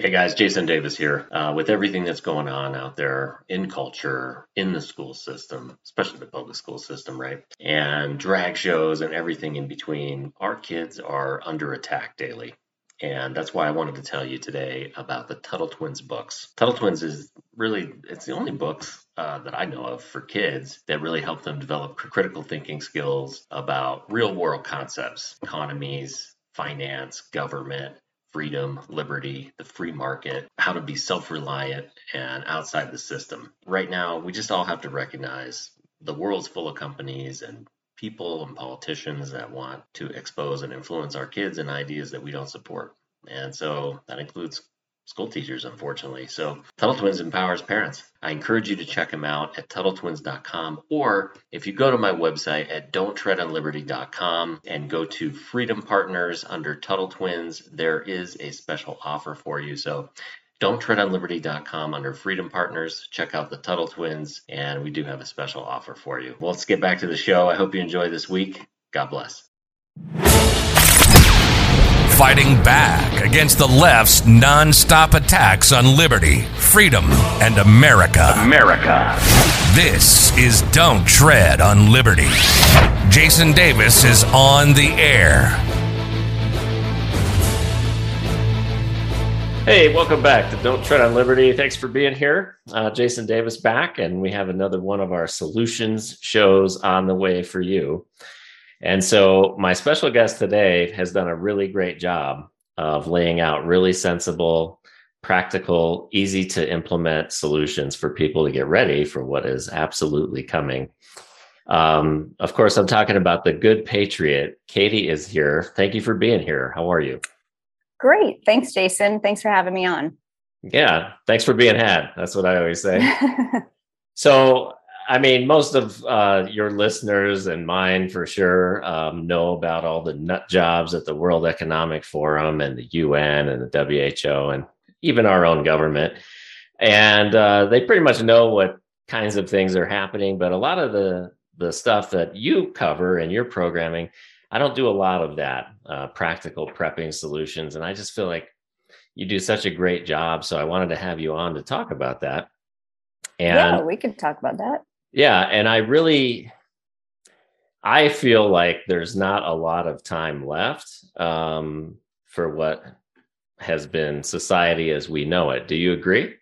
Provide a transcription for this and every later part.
Hey guys, Jason Davis here. Uh, with everything that's going on out there in culture, in the school system, especially the public school system, right? And drag shows and everything in between, our kids are under attack daily. And that's why I wanted to tell you today about the Tuttle Twins books. Tuttle Twins is really, it's the only books uh, that I know of for kids that really help them develop critical thinking skills about real world concepts, economies, finance, government, freedom, liberty, the free market, how to be self reliant and outside the system. Right now, we just all have to recognize the world's full of companies and people and politicians that want to expose and influence our kids and ideas that we don't support. And so that includes school teachers, unfortunately. So Tuttle Twins empowers parents. I encourage you to check them out at TuttleTwins.com or if you go to my website at don'ttreadonliberty.com and go to Freedom Partners under Tuttle Twins, there is a special offer for you. So don'ttreadonliberty.com under Freedom Partners. Check out the Tuttle Twins, and we do have a special offer for you. Well, let's get back to the show. I hope you enjoy this week. God bless fighting back against the left's non-stop attacks on liberty, freedom, and America. America. This is Don't Tread on Liberty. Jason Davis is on the air. Hey, welcome back to Don't Tread on Liberty. Thanks for being here. Uh, Jason Davis back, and we have another one of our solutions shows on the way for you. And so my special guest today has done a really great job of laying out really sensible, practical, easy to implement solutions for people to get ready for what is absolutely coming. Um, of course, I'm talking about the good patriot. Katie is here. Thank you for being here. How are you? Great. Thanks, Jason. Thanks for having me on. Yeah. Thanks for being had. That's what I always say. so I mean, most of uh, your listeners and mine for sure um, know about all the nut jobs at the World Economic Forum and the UN and the WHO and even our own government. And uh, they pretty much know what kinds of things are happening. But a lot of the, the stuff that you cover in your programming, I don't do a lot of that uh, practical prepping solutions. And I just feel like you do such a great job. So I wanted to have you on to talk about that. And yeah, we could talk about that yeah and i really i feel like there's not a lot of time left um, for what has been society as we know it do you agree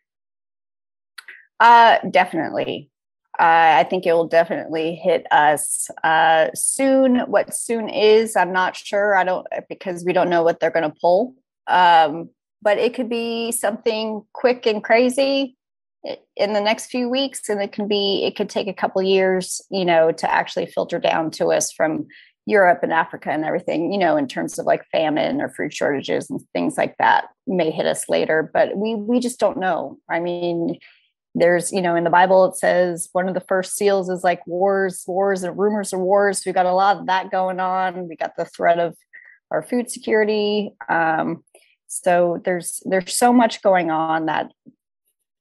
uh definitely uh, I think it will definitely hit us uh, soon. What soon is, I'm not sure. I don't because we don't know what they're going to pull. Um, but it could be something quick and crazy, in the next few weeks and it can be it could take a couple years you know to actually filter down to us from europe and africa and everything you know in terms of like famine or food shortages and things like that may hit us later. But we we just don't know. I mean there's you know in the bible it says one of the first seals is like wars wars and rumors of wars. We got a lot of that going on. We got the threat of our food security. Um, so there's there's so much going on that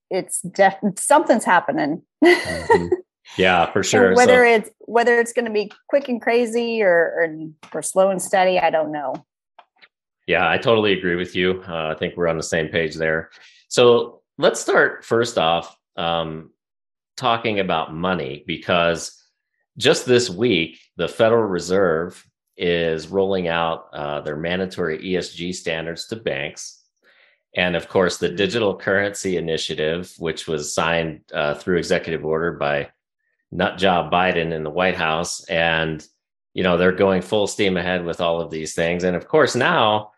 it's def something's happening. mm-hmm. Yeah, for sure. whether so, it's whether it's going to be quick and crazy or, or, or slow and steady, I don't know. Yeah, I totally agree with you. Uh, I think we're on the same page there. So let's start first off um, talking about money because just this week the Federal Reserve is rolling out uh, their mandatory ESG standards to banks and of course the digital currency initiative which was signed uh, through executive order by nutjob biden in the white house. And you know they're going full steam ahead with all of these things. And of course now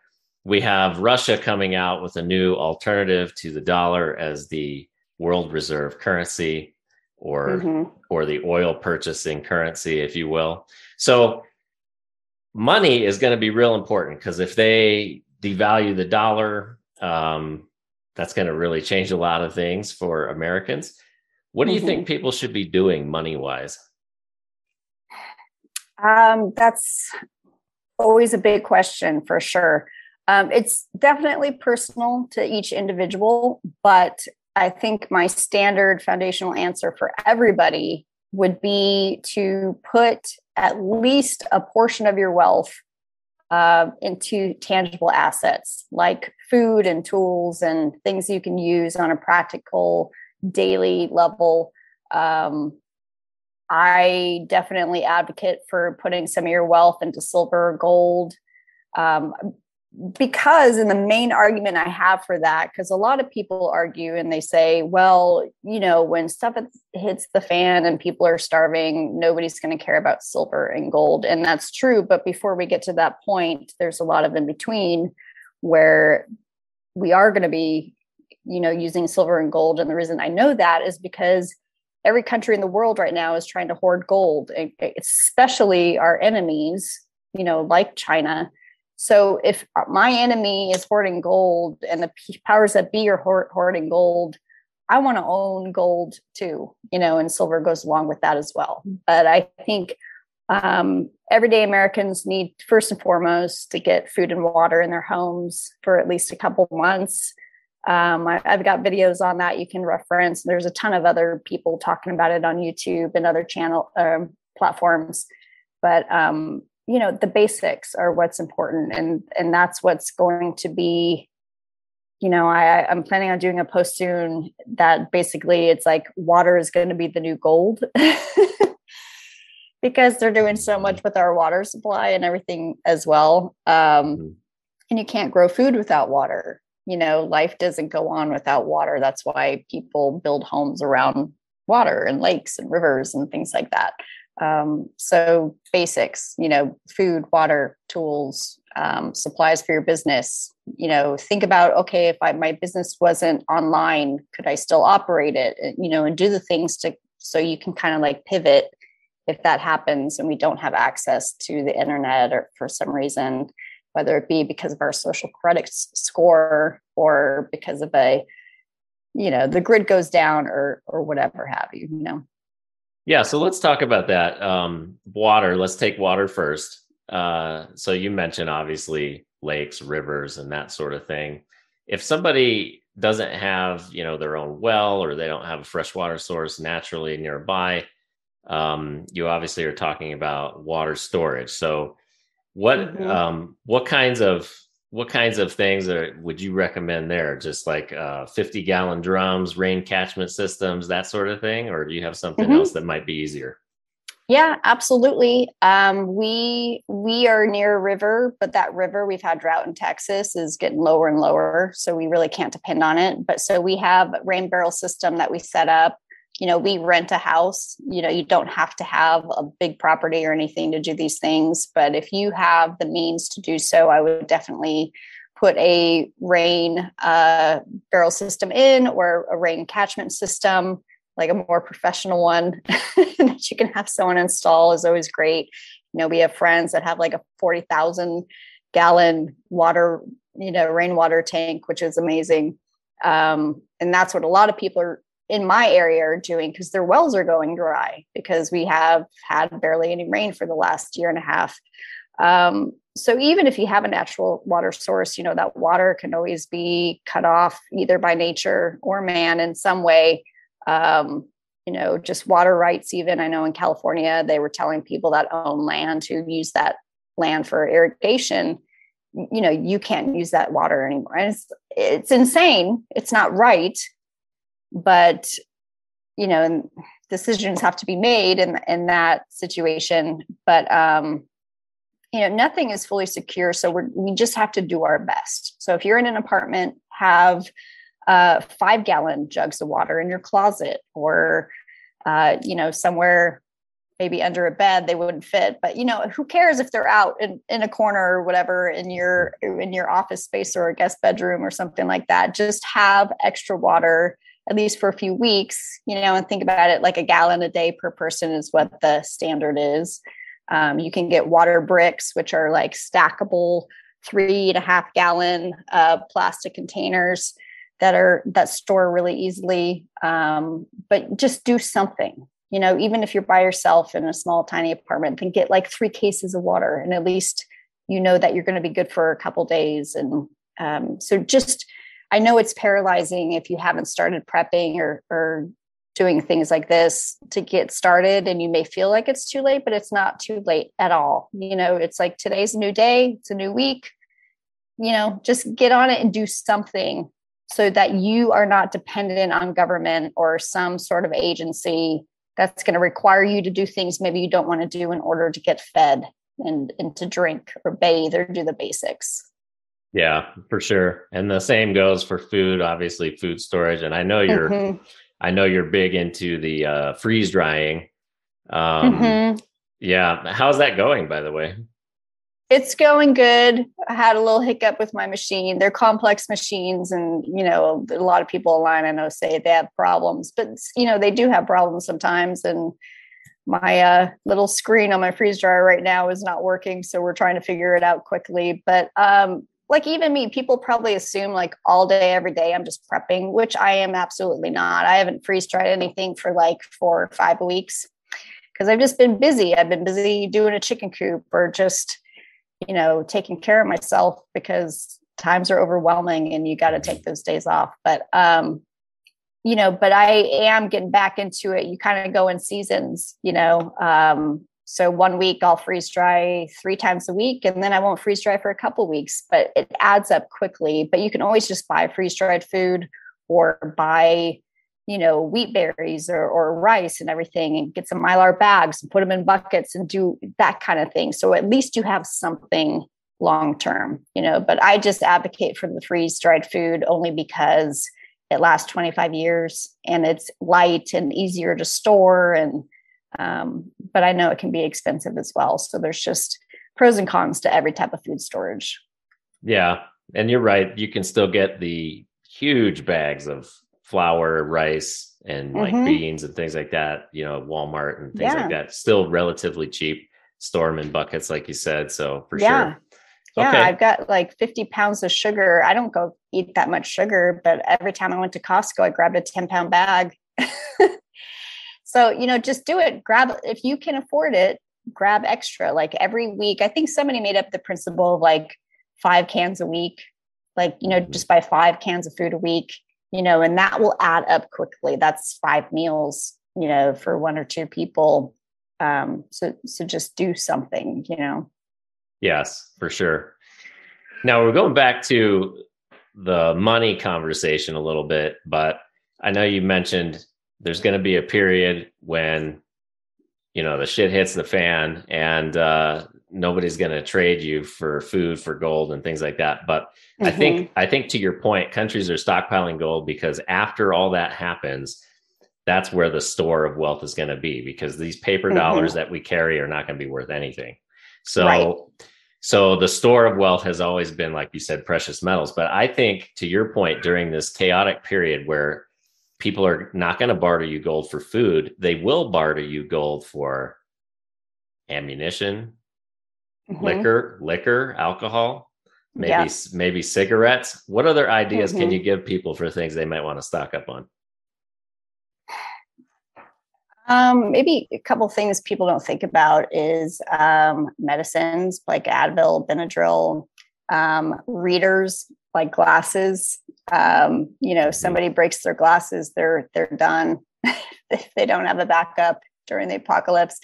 we have russia coming out with a new alternative to the dollar as the world reserve currency or mm-hmm. or the oil purchasing currency if you will. So money is going to be real important because if they devalue the dollar um, that's going to really change a lot of things for Americans. What do you mm-hmm. think people should be doing money wise? Um, that's always a big question for sure. Um, it's definitely personal to each individual, but I think my standard foundational answer for everybody would be to put at least a portion of your wealth uh, into tangible assets like food and tools and things you can use on a practical daily level. Um, I definitely advocate for putting some of your wealth into silver or gold. Um, because and the main argument i have for that because a lot of people argue and they say well you know when stuff hits the fan and people are starving nobody's going to care about silver and gold and that's true but before we get to that point there's a lot of in between where we are going to be you know using silver and gold and the reason i know that is because every country in the world right now is trying to hoard gold especially our enemies you know like china so if my enemy is hoarding gold and the powers that be are hoarding gold, I want to own gold too, you know, and silver goes along with that as well. But I think um, everyday Americans need first and foremost to get food and water in their homes for at least a couple months. Um, I, have got videos on that you can reference. There's a ton of other people talking about it on YouTube and other channel um, platforms. But um, you know the basics are what's important and and that's what's going to be you know i i'm planning on doing a post soon that basically it's like water is going to be the new gold. Because they're doing so much with our water supply and everything as well um, mm-hmm. and you can't grow food without water. You know life doesn't go on without water. That's why people build homes around water and lakes and rivers and things like that um, so basics, you know, food, water, tools, um, supplies for your business. You know, think about okay, if I, my business wasn't online, could I still operate it? You know, and do the things to so you can kind of like pivot if that happens and we don't have access to the internet or for some reason, whether it be because of our social credit score or because of a you know the grid goes down or or whatever have you you know yeah, so let's talk about that. Um, water. Let's take water first. Uh, so you mentioned obviously lakes, rivers, and that sort of thing. If somebody doesn't have, you know, their own well or they don't have a freshwater source naturally nearby, um, you obviously are talking about water storage. So, what mm-hmm. um, what kinds of what kinds of things are, would you recommend there? Just like uh, 50 gallon drums, rain catchment systems, that sort of thing? Or do you have something mm-hmm. else that might be easier? Yeah, absolutely. Um, we we are near a river, but that river we've had drought in Texas is getting lower and lower, so we really can't depend on it. But so we have rain barrel system that we set up you know we rent a house you know you don't have to have a big property or anything to do these things but if you have the means to do so i would definitely put a rain uh, barrel system in or a rain catchment system like a more professional one that you can have someone install is always great. You know we have friends that have like a 40,000 gallon water you know rainwater tank which is amazing. Um, and that's what a lot of people are in my area are doing because their wells are going dry because we have had barely any rain for the last year and a half. Um, so even if you have a natural water source, you know that water can always be cut off either by nature or man in some way. Um, you know, just water rights. Even I know in California, they were telling people that own land to use that land for irrigation. You know, you can't use that water anymore. And it's it's insane. It's not right but you know decisions have to be made in in that situation. But um you know nothing is fully secure. So we we just have to do our best. So if you're in an apartment have uh five gallon jugs of water in your closet or uh you know somewhere maybe under a bed they wouldn't fit. But you know who cares if they're out in, in a corner or whatever in your in your office space or a guest bedroom or something like that. Just have extra water at least for a few weeks, you know, and think about it like a gallon a day per person is what the standard is. Um, you can get water bricks, which are like stackable three and a half gallon uh, plastic containers that are that store really easily. Um, but just do something, you know, even if you're by yourself in a small, tiny apartment, then get like three cases of water, and at least you know that you're going to be good for a couple days. And um, so just I know it's paralyzing if you haven't started prepping or, or doing things like this to get started and you may feel like it's too late but it's not too late at all. You know it's like today's a new day it's a new week. You know just get on it and do something so that you are not dependent on government or some sort of agency that's going to require you to do things maybe you don't want to do in order to get fed and, and to drink or bathe or do the basics yeah for sure and the same goes for food obviously food storage and i know you're mm-hmm I know you're big into the uh, freeze drying. Um, mm-hmm. Yeah, how's that going, by the way? It's going good. I had a little hiccup with my machine. They're complex machines, and you know, a lot of people online I know say they have problems, but you know, they do have problems sometimes. And my uh, little screen on my freeze dryer right now is not working, so we're trying to figure it out quickly. But um, like even me, people probably assume like all day, every day, I'm just prepping, which I am absolutely not. I haven't freeze dried anything for like four or five weeks because I've just been busy. I've been busy doing a chicken coop or just, you know, taking care of myself because times are overwhelming and you got to take those days off. But, um, you know, but I am getting back into it. You kind of go in seasons, you know, um, so one week I'll freeze dry three times a week, and then I won't freeze dry for a couple weeks, but it adds up quickly. But you can always just buy freeze dried food or buy, you know, wheat berries or, or rice and everything and get some mylar bags and put them in buckets and do that kind of thing. So at least you have something long term, you know. But I just advocate for the freeze dried food only because it lasts 25 years and it's light and easier to store and um, but I know it can be expensive as well. So there's just pros and cons to every type of food storage. Yeah. And you're right. You can still get the huge bags of flour, rice, and like mm-hmm. beans and things like that, you know, Walmart and things yeah. like that. Still relatively cheap. Store them in buckets, like you said. So for yeah. sure. Yeah, okay. I've got like 50 pounds of sugar. I don't go eat that much sugar, but every time I went to Costco, I grabbed a 10 pound bag So, you know, just do it. Grab, if you can afford it, grab extra. Like every week, I think somebody made up the principle of like five cans a week, like, you know, mm-hmm. just buy five cans of food a week, you know, and that will add up quickly. That's five meals, you know, for one or two people. Um, so, so just do something, you know. Yes, for sure. Now we're going back to the money conversation a little bit, but I know you mentioned there's going to be a period when you know the shit hits the fan and uh, nobody's going to trade you for food for gold and things like that but mm-hmm. i think i think to your point countries are stockpiling gold because after all that happens that's where the store of wealth is going to be because these paper mm-hmm. dollars that we carry are not going to be worth anything so right. so the store of wealth has always been like you said precious metals but i think to your point during this chaotic period where people are not going to barter you gold for food. They will barter you gold for ammunition, mm-hmm. liquor, liquor, alcohol, maybe yeah. maybe cigarettes. What other ideas mm-hmm. can you give people for things they might want to stock up on? Um, maybe a couple things people don't think about is um, medicines like Advil, Benadryl, um, readers like glasses um, you know somebody breaks their glasses they're they're done. If they don't have a backup during the apocalypse.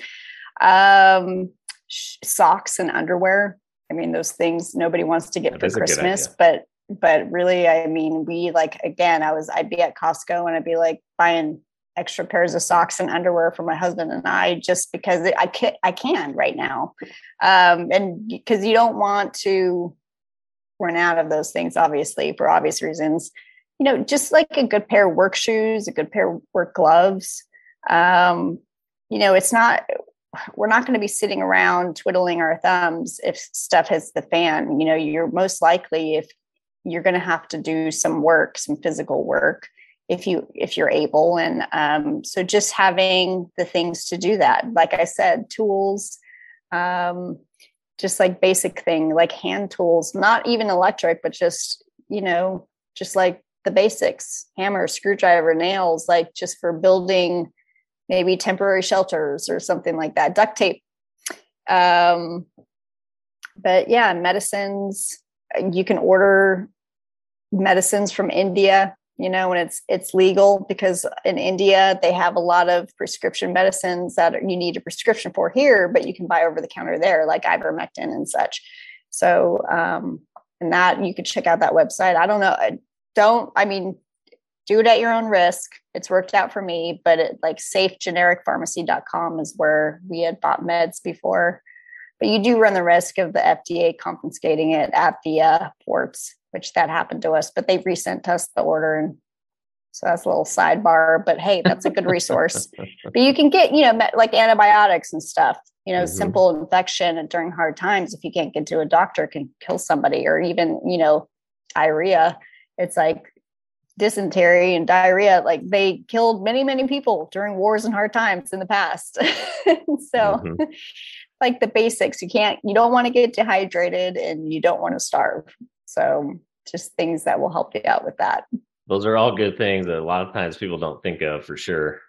Um, socks and underwear. I mean those things nobody wants to get that for christmas but but really i mean we like again i was i'd be at costco and i'd be like buying extra pairs of socks and underwear for my husband and i just because i can i can right now. Um, and because you don't want to run out of those things, obviously, for obvious reasons. You know, just like a good pair of work shoes, a good pair of work gloves. Um, you know, it's not, we're not going to be sitting around twiddling our thumbs if stuff hits the fan. You know, you're most likely, if you're going to have to do some work, some physical work, if you if you're able and um, so just having the things to do that like i said tools um, just like basic thing like hand tools not even electric but just you know just like the basics hammer screwdriver nails like just for building maybe temporary shelters or something like that duct tape. Um but yeah medicines you can order medicines from india you know, when it's it's legal because in India they have a lot of prescription medicines that you need a prescription for here, but you can buy over the counter there, like ivermectin and such. So, um, and that you could check out that website. I don't know. I don't. I mean, do it at your own risk. It's worked out for me, but it, like safegenericpharmacy.com is where we had bought meds before. But you do run the risk of the FDA confiscating it at the uh, ports which that happened to us, but they resent us the order. And so that's a little sidebar, but hey, that's a good resource. but you can get, you know, like antibiotics and stuff, you know, mm-hmm. simple infection during hard times. If you can't get to a doctor, can kill somebody or even, you know, diarrhea. It's like dysentery and diarrhea, like they killed many, many people during wars and hard times in the past. so, mm-hmm. like the basics, you can't, you don't want to get dehydrated and you don't want to starve. So just things that will help you out with that. Those are all good things that a lot of times people don't think of for sure.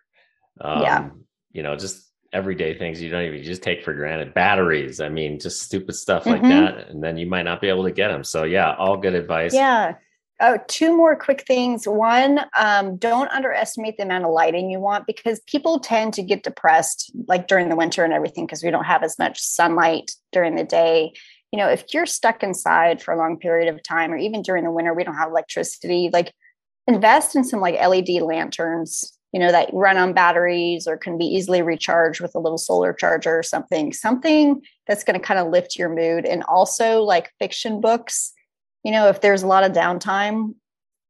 Um, yeah. You know, just everyday things you don't even just take for granted. Batteries, I mean, just stupid stuff like mm-hmm. that. And then you might not be able to get them. So, yeah, all good advice. Yeah. Oh, two more quick things. One, um, don't underestimate the amount of lighting you want because people tend to get depressed like during the winter and everything because we don't have as much sunlight during the day you know, if you're stuck inside for a long period of time, or even during the winter, we don't have electricity, like invest in some like LED lanterns, you know, that run on batteries or can be easily recharged with a little solar charger or something, something that's going to kind of lift your mood. And also like fiction books, you know, if there's a lot of downtime,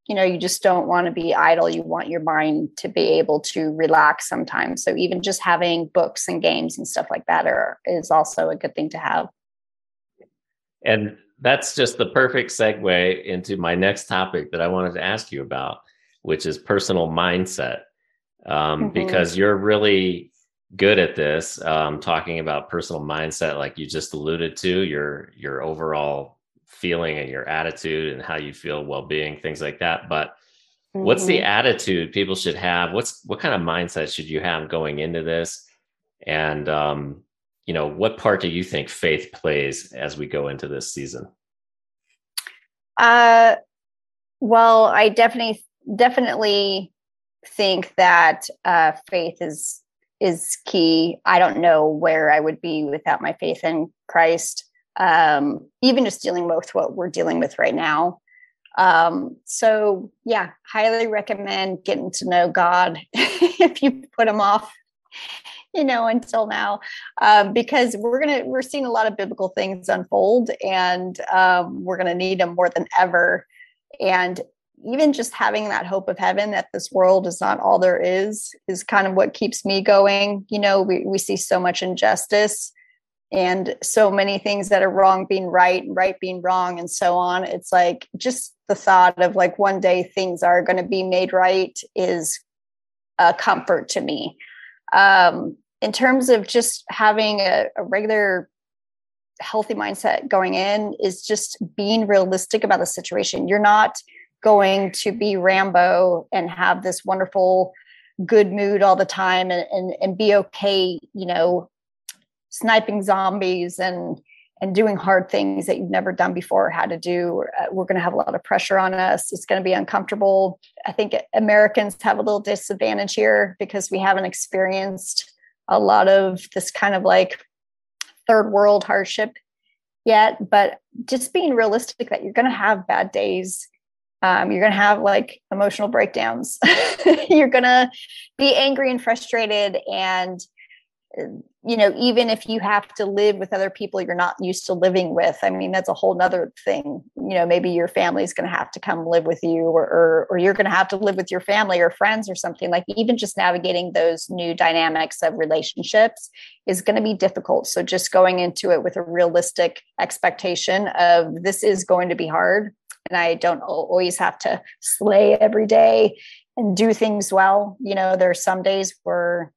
you know, you just don't want to be idle. You want your mind to be able to relax sometimes. So even just having books and games and stuff like that are is also a good thing to have. And that's just the perfect segue into my next topic that I wanted to ask you about, which is personal mindset. Um, mm-hmm. Because you're really good at this, um, talking about personal mindset, like you just alluded to, your your overall feeling and your attitude and how you feel well-being, things like that. But mm-hmm. what's the mm-hmm. attitude people should have? What's what kind of mindset should you have going into this? And um, you know, what part do you think faith plays as we go into this season? Uh, well, I definitely definitely think that uh, faith is is key. I don't know where I would be without my faith in Christ. Um, even just dealing with what we're dealing with right now. Um, so yeah, highly recommend getting to know God if you put him off you know until now um, because we're gonna we're seeing a lot of biblical things unfold and um, we're gonna need them more than ever. And even just having that hope of heaven that this world is not all there is is kind of what keeps me going. You know we, we see so much injustice and so many things that are wrong being right and right being wrong and so on. It's like just the thought of like one day things are going to be made right is a comfort to me um, in terms of just having a, a regular healthy mindset going in is just being realistic about the situation. You're not going to be Rambo and have this wonderful good mood all the time and, and, and be okay, you know, sniping zombies and and doing hard things that you've never done before or had to do. Uh, we're going to have a lot of pressure on us. It's going to be uncomfortable. I think Americans have a little disadvantage here because we haven't experienced a lot of this kind of like third world hardship yet. But just being realistic that you're going to have bad days. Um, you're going to have like emotional breakdowns. you're going to be angry and frustrated and you know even if you have to live with other people you're not used to living with i mean that's a whole nother thing. You know maybe your family's going to have to come live with you or, or, or you're going to have to live with your family or friends or something. Like even just navigating those new dynamics of relationships is going to be difficult. So just going into it with a realistic expectation of this is going to be hard and i don't always have to slay every day and do things well. You know there are some days where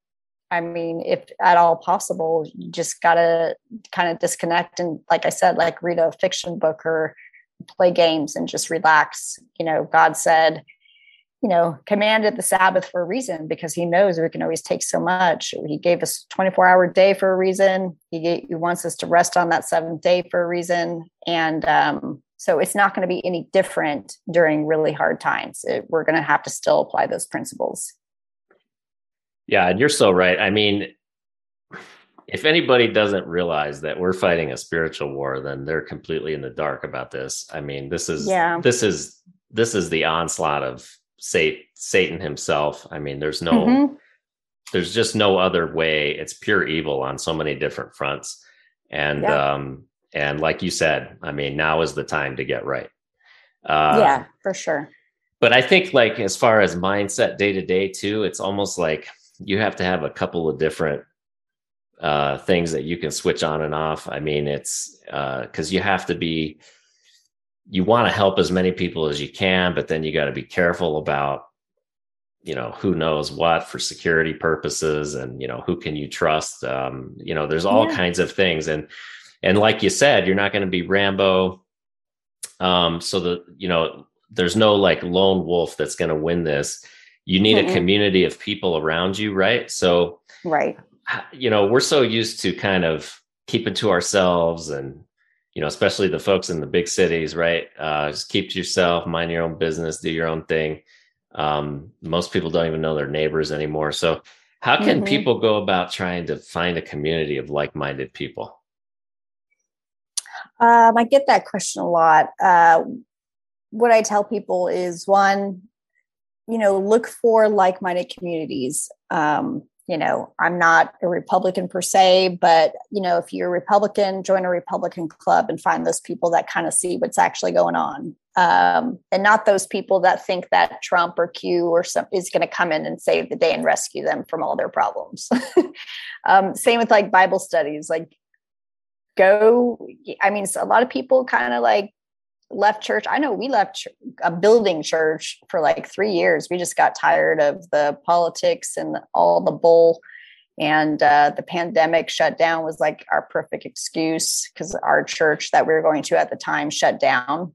I mean, if at all possible, you just got to kind of disconnect and, like I said, like read a fiction book or play games and just relax. You know, God said, you know, commanded the Sabbath for a reason because He knows we can always take so much. He gave us 24 hour day for a reason. He, he wants us to rest on that seventh day for a reason. And um, So it's not going to be any different during really hard times. It, we're going to have to still apply those principles. Yeah, and you're so right. I mean, if anybody doesn't realize that we're fighting a spiritual war, then they're completely in the dark about this. I mean, this is yeah. this is this is the onslaught of Satan himself. I mean, there's no mm-hmm. there's just no other way. It's pure evil on so many different fronts. And yeah. um and like you said, I mean, now is the time to get right. Uh, yeah, for sure. But I think, like, as far as mindset day to day, too, it's almost like you have to have a couple of different uh, things that you can switch on and off. I mean, it's because uh, you have to be, you want to help as many people as you can, but then you got to be careful about, you know, who knows what for security purposes and, you know, who can you trust? Um, you know, there's all yeah. kinds of things. And, and like you said, you're not going to be Rambo. Um, so the you know there's no like lone wolf that's going to win this. You need mm-hmm. a community of people around you, right? So right, you know we're so used to kind of keeping to ourselves and you know especially the folks in the big cities right uh, just keep to yourself mind your own business do your own thing um, most people don't even know their neighbors anymore so how can mm-hmm. people go about trying to find a community of like-minded people um, I get that question a lot. Uh, what I tell people is one, you know, look for like minded communities. Um, you know, I'm not a Republican per se, but, you know, if you're a Republican, join a Republican club and find those people that kind of see what's actually going on. Um, and not those people that think that Trump or Q or some is going to come in and save the day and rescue them from all their problems. um, same with like Bible studies. Like go i mean a lot of people kind of like left church. I know we left a building church for like three years. We just got tired of the politics and all the bull. And uh, the pandemic shutdown was like our perfect excuse because our church that we were going to at the time shut down.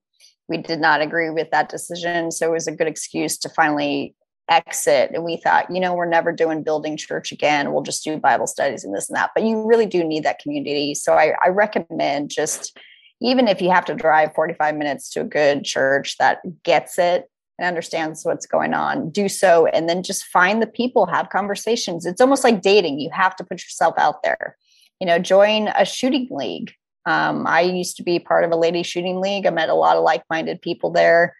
We did not agree with that decision. So it was a good excuse to finally exit. And we thought you know we're never doing building church again. We'll just do bible studies and this and that. But you really do need that community. So i, I recommend just even if you have to drive 45 minutes to a good church that gets it and understands what's going on do so and then just find the people have conversations. It's almost like dating. You have to put yourself out there. You know join a shooting league. Um, i used to be part of a lady shooting league. I met a lot of like-minded people there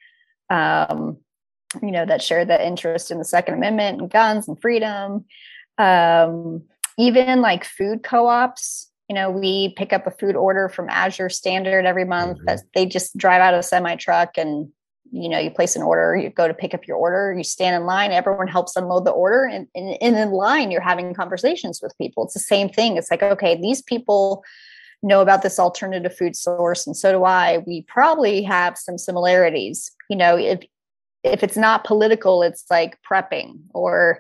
um, you know, that shared the interest in the Second Amendment and guns and freedom. Um, even like food co-ops, you know, we pick up a food order from Azure Standard every month. Mm-hmm. They just drive out a semi truck and you know you place an order you go to pick up your order you stand in line everyone helps unload the order and, and, and in line you're having conversations with people it's the same thing it's like okay these people know about this alternative food source and so do i we probably have some similarities you know if if it's not political it's like prepping or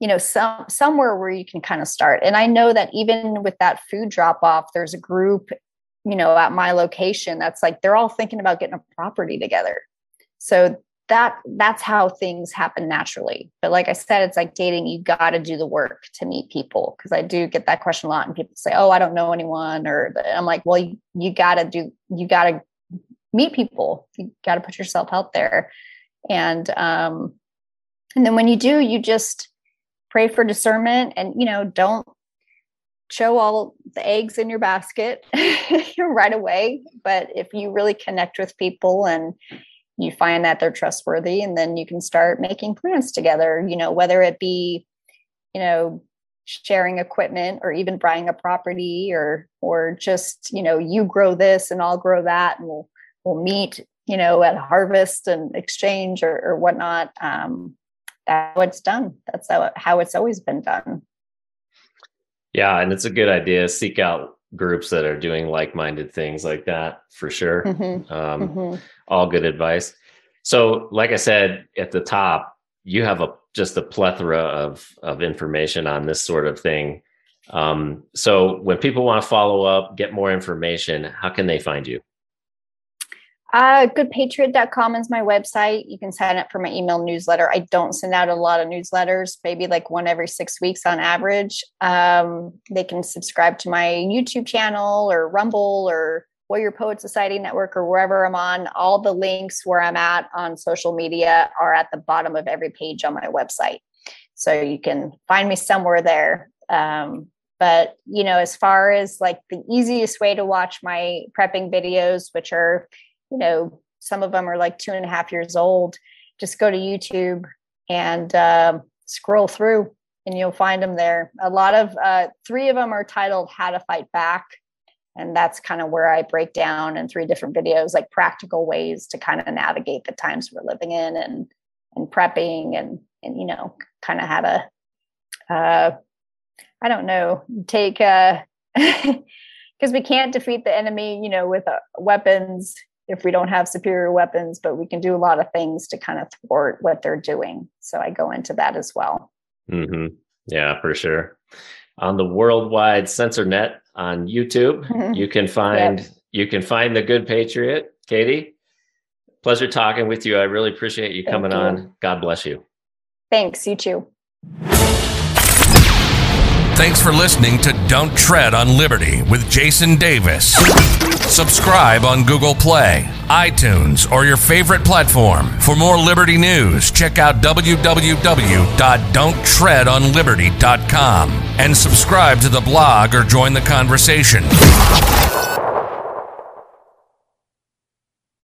you know some somewhere where you can kind of start. And i know that even with that food drop off there's a group you know at my location that's like they're all thinking about getting a property together. So that that's how things happen naturally. But like i said it's like dating you got to do the work to meet people because i do get that question a lot and people say oh i don't know anyone or i'm like well you, you got to do you got to meet people. You got to put yourself out there. And um and then when you do you just pray for discernment and you know don't show all the eggs in your basket right away but if you really connect with people and you find that they're trustworthy and then you can start making plans together you know whether it be you know sharing equipment or even buying a property or or just you know you grow this and i'll grow that and we'll we'll meet you know, at harvest and exchange or, or whatnot. Um, how it's done. That's how, how it's always been done. Yeah, and it's a good idea. Seek out groups that are doing like-minded things like that for sure. Mm-hmm. Um, mm-hmm. All good advice. So, like I said at the top, you have a just a plethora of of information on this sort of thing. Um, so, when people want to follow up, get more information, how can they find you? Uh, goodpatriot.com is my website. You can sign up for my email newsletter. I don't send out a lot of newsletters, maybe like one every six weeks on average. Um, they can subscribe to my YouTube channel or Rumble or Warrior Poet Society Network or wherever I'm on, all the links where I'm at on social media are at the bottom of every page on my website. So you can find me somewhere there. Um, but you know, as far as like the easiest way to watch my prepping videos, which are, you know, some of them are like two and a half years old, just go to YouTube and uh, scroll through and you'll find them there. A lot of uh, three of them are titled How to Fight Back and that's kind of where i break down in three different videos like practical ways to kind of navigate the times we're living in and and prepping and and you know kind of how to uh i don't know take uh because we can't defeat the enemy you know with uh, weapons if we don't have superior weapons but we can do a lot of things to kind of thwart what they're doing so i go into that as well mm-hmm. yeah for sure on the worldwide censor net on YouTube. Mm-hmm. You can find yep. you can find the Good Patriot, Katie. Pleasure talking with you. I really appreciate you Thank coming you. on. God bless you. Thanks. You too. Thanks for listening to Don't Tread on Liberty with Jason Davis. Subscribe on Google Play, iTunes, or your favorite platform. For more Liberty news, check out www.don'ttreadonliberty.com and subscribe to the blog or join the conversation.